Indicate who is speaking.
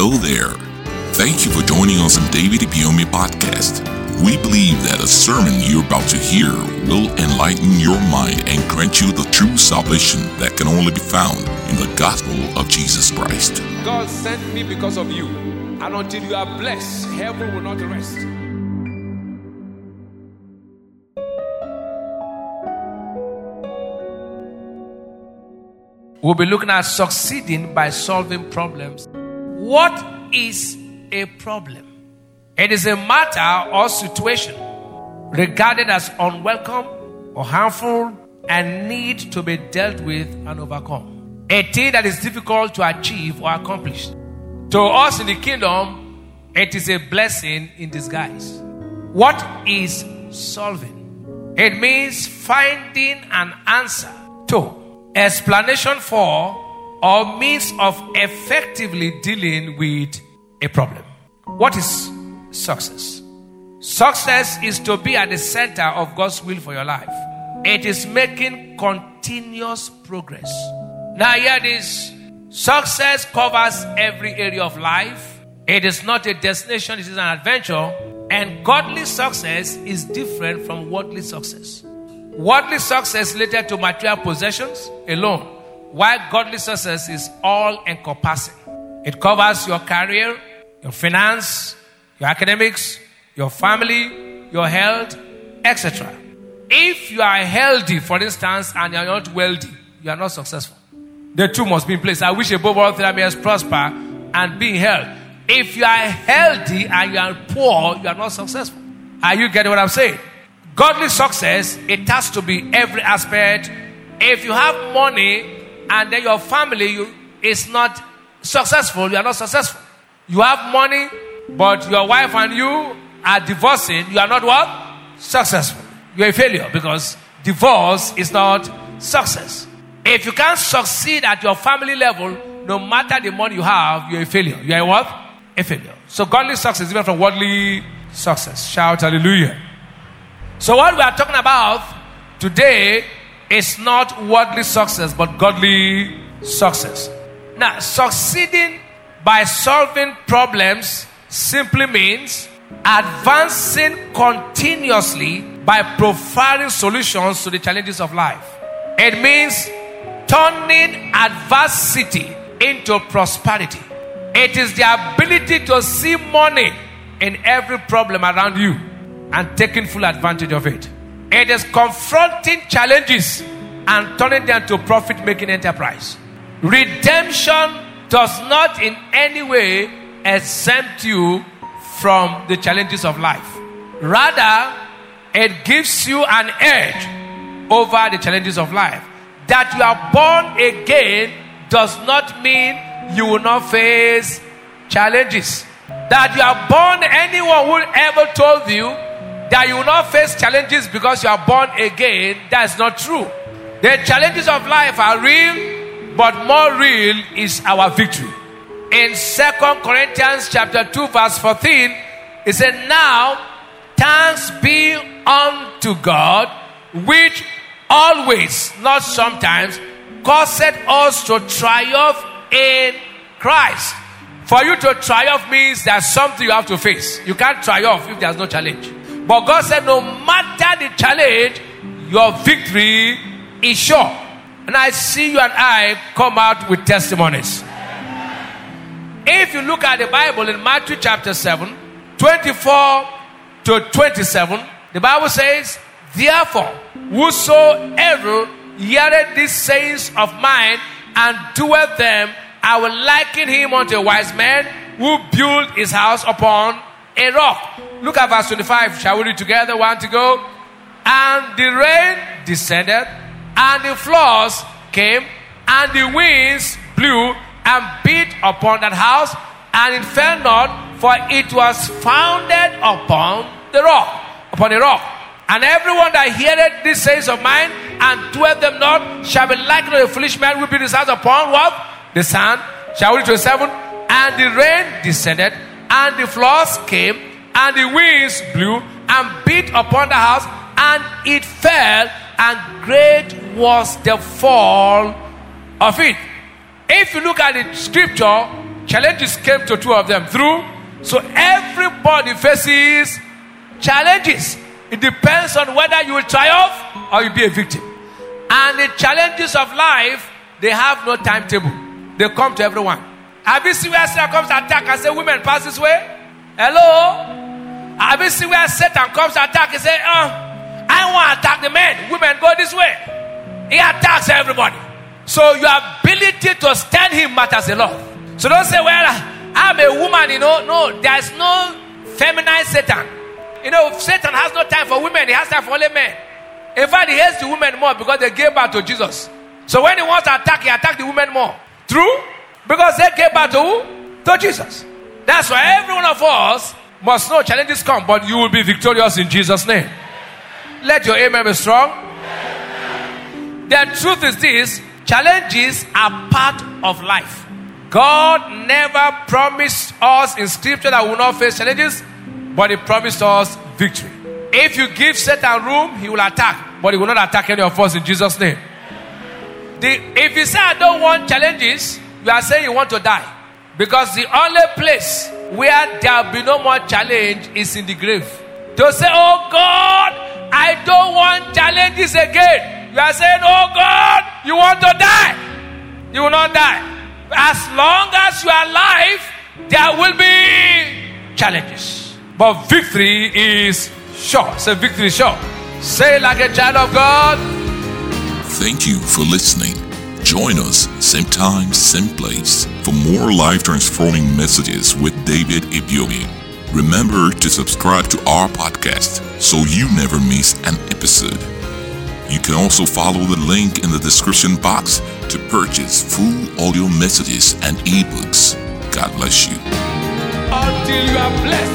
Speaker 1: Hello there. Thank you for joining us on David Ibiyeomie podcast. We believe that a sermon you're about to hear will enlighten your mind and grant you the true salvation that can only be found in the gospel of Jesus Christ.
Speaker 2: God sent me because of you. And until you are blessed, heaven will not rest. We'll be looking at succeeding by solving problems. What is a problem? It is a matter or situation regarded as unwelcome or harmful and need to be dealt with and overcome. A thing that is difficult to achieve or accomplish. To us in the kingdom, it is a blessing in disguise. What is solving? It means finding an answer to explanation for or means of effectively dealing with a problem. What is success? Success is to be at the center of God's will for your life. It is making continuous progress. Now, hear this success covers every area of life. It is not a destination, it is an adventure. And godly success is different from worldly success. Worldly success related to material possessions alone, while godly success is all encompassing. It covers your career, your finance, your academics, your family, your health, etc. If you are healthy, for instance, and you are not wealthy, you are not successful. The two must be in place. I wish above all I may prosper and be in health. If you are healthy and you are poor, you are not successful. Are you getting what I'm saying? Godly success, it has to be every aspect. If you have money and then your family you, is not successful, you are not successful. You have money, but your wife and you are divorcing, you are not what? Successful. You're a failure because divorce is not success. If you can't succeed at your family level, no matter the money you have, you're a failure. You're a what? A failure. So godly success is from worldly success. Shout hallelujah. So, what we are talking about today is not worldly success, but godly success. Now, succeeding by solving problems simply means advancing continuously by providing solutions to the challenges of life. It means turning adversity into prosperity. It is the ability to see money in every problem around you and taking full advantage of it. It is confronting challenges and turning them to profit making enterprise. Redemption does not in any way exempt you from the challenges of life. Rather, it gives you an edge over the challenges of life. That you are born again does not mean you will not face challenges. That you are born, anyone who ever told you that you will not face challenges because you are born again, that's not true. The challenges of life are real, but more real is our victory. In Second Corinthians chapter 2, verse 14, it said, Now thanks be unto God, which always, not sometimes, caused us to triumph in Christ. For you to triumph means there's something you have to face. You can't triumph if there's no challenge. But God said, no matter the challenge, your victory is sure. And I see you and I come out with testimonies. If you look at the Bible in Matthew chapter 7, 24 to 27, the Bible says, Therefore, whosoever heareth these sayings of mine and doeth them, I will liken him unto a wise man who built his house upon a rock. Look at verse 25. Shall we read together? One to go. And the rain descended, and the floods came, and the winds blew and beat upon that house, and it fell not, for it was founded upon the rock, upon a rock. And everyone that heareth these sayings of mine and doeth them not shall be likened to a foolish man who built his house upon what? The sand. Shall we read to seven? And the rain descended, and the floods came, and the winds blew and beat upon the house, and it fell, and great was the fall of it. If you look at the scripture, Challenges came to two of them through. So everybody faces challenges. It depends on whether you will triumph or you be a victim. And the challenges of life, they have no timetable. They come to everyone. Have you seen where Satan comes to attack and say, Women, pass this way? Hello? Have you seen where Satan comes to attack and say, Oh, I want to attack the men. Women, go this way. He attacks everybody. So your ability to stand him matters a lot. So don't say, Well, I'm a woman, you know. No, there's no feminine Satan. You know, Satan has no time for women, he has time for only men. In fact, he hates the women more because they gave birth to Jesus. So when he wants to attack, he attacks the women more. True? Because they gave birth to who? To Jesus. That's why every one of us must know challenges come, but you will be victorious in Jesus' name. Let your amen be strong. The truth is this challenges are part of life. God never promised us in scripture that we will not face challenges, but He promised us victory. If you give Satan room, he will attack, but he will not attack any of us in Jesus' name. The, if you say, I don't want challenges, you are saying you want to die. Because the only place where there will be no more challenge is in the grave. To say, Oh God, I don't want challenges again. You are saying, Oh God, you want to die. You will not die. As long as you are alive, there will be challenges. But victory is sure. Say victory is sure. Say like a child of God.
Speaker 1: Thank you for listening. Join us same time, same place for more life transforming messages with David Ibiyeomie. Remember to subscribe to our podcast so you never miss an episode. You can also follow the link in the description box to purchase full audio messages and ebooks. God bless you.
Speaker 2: Until you are blessed.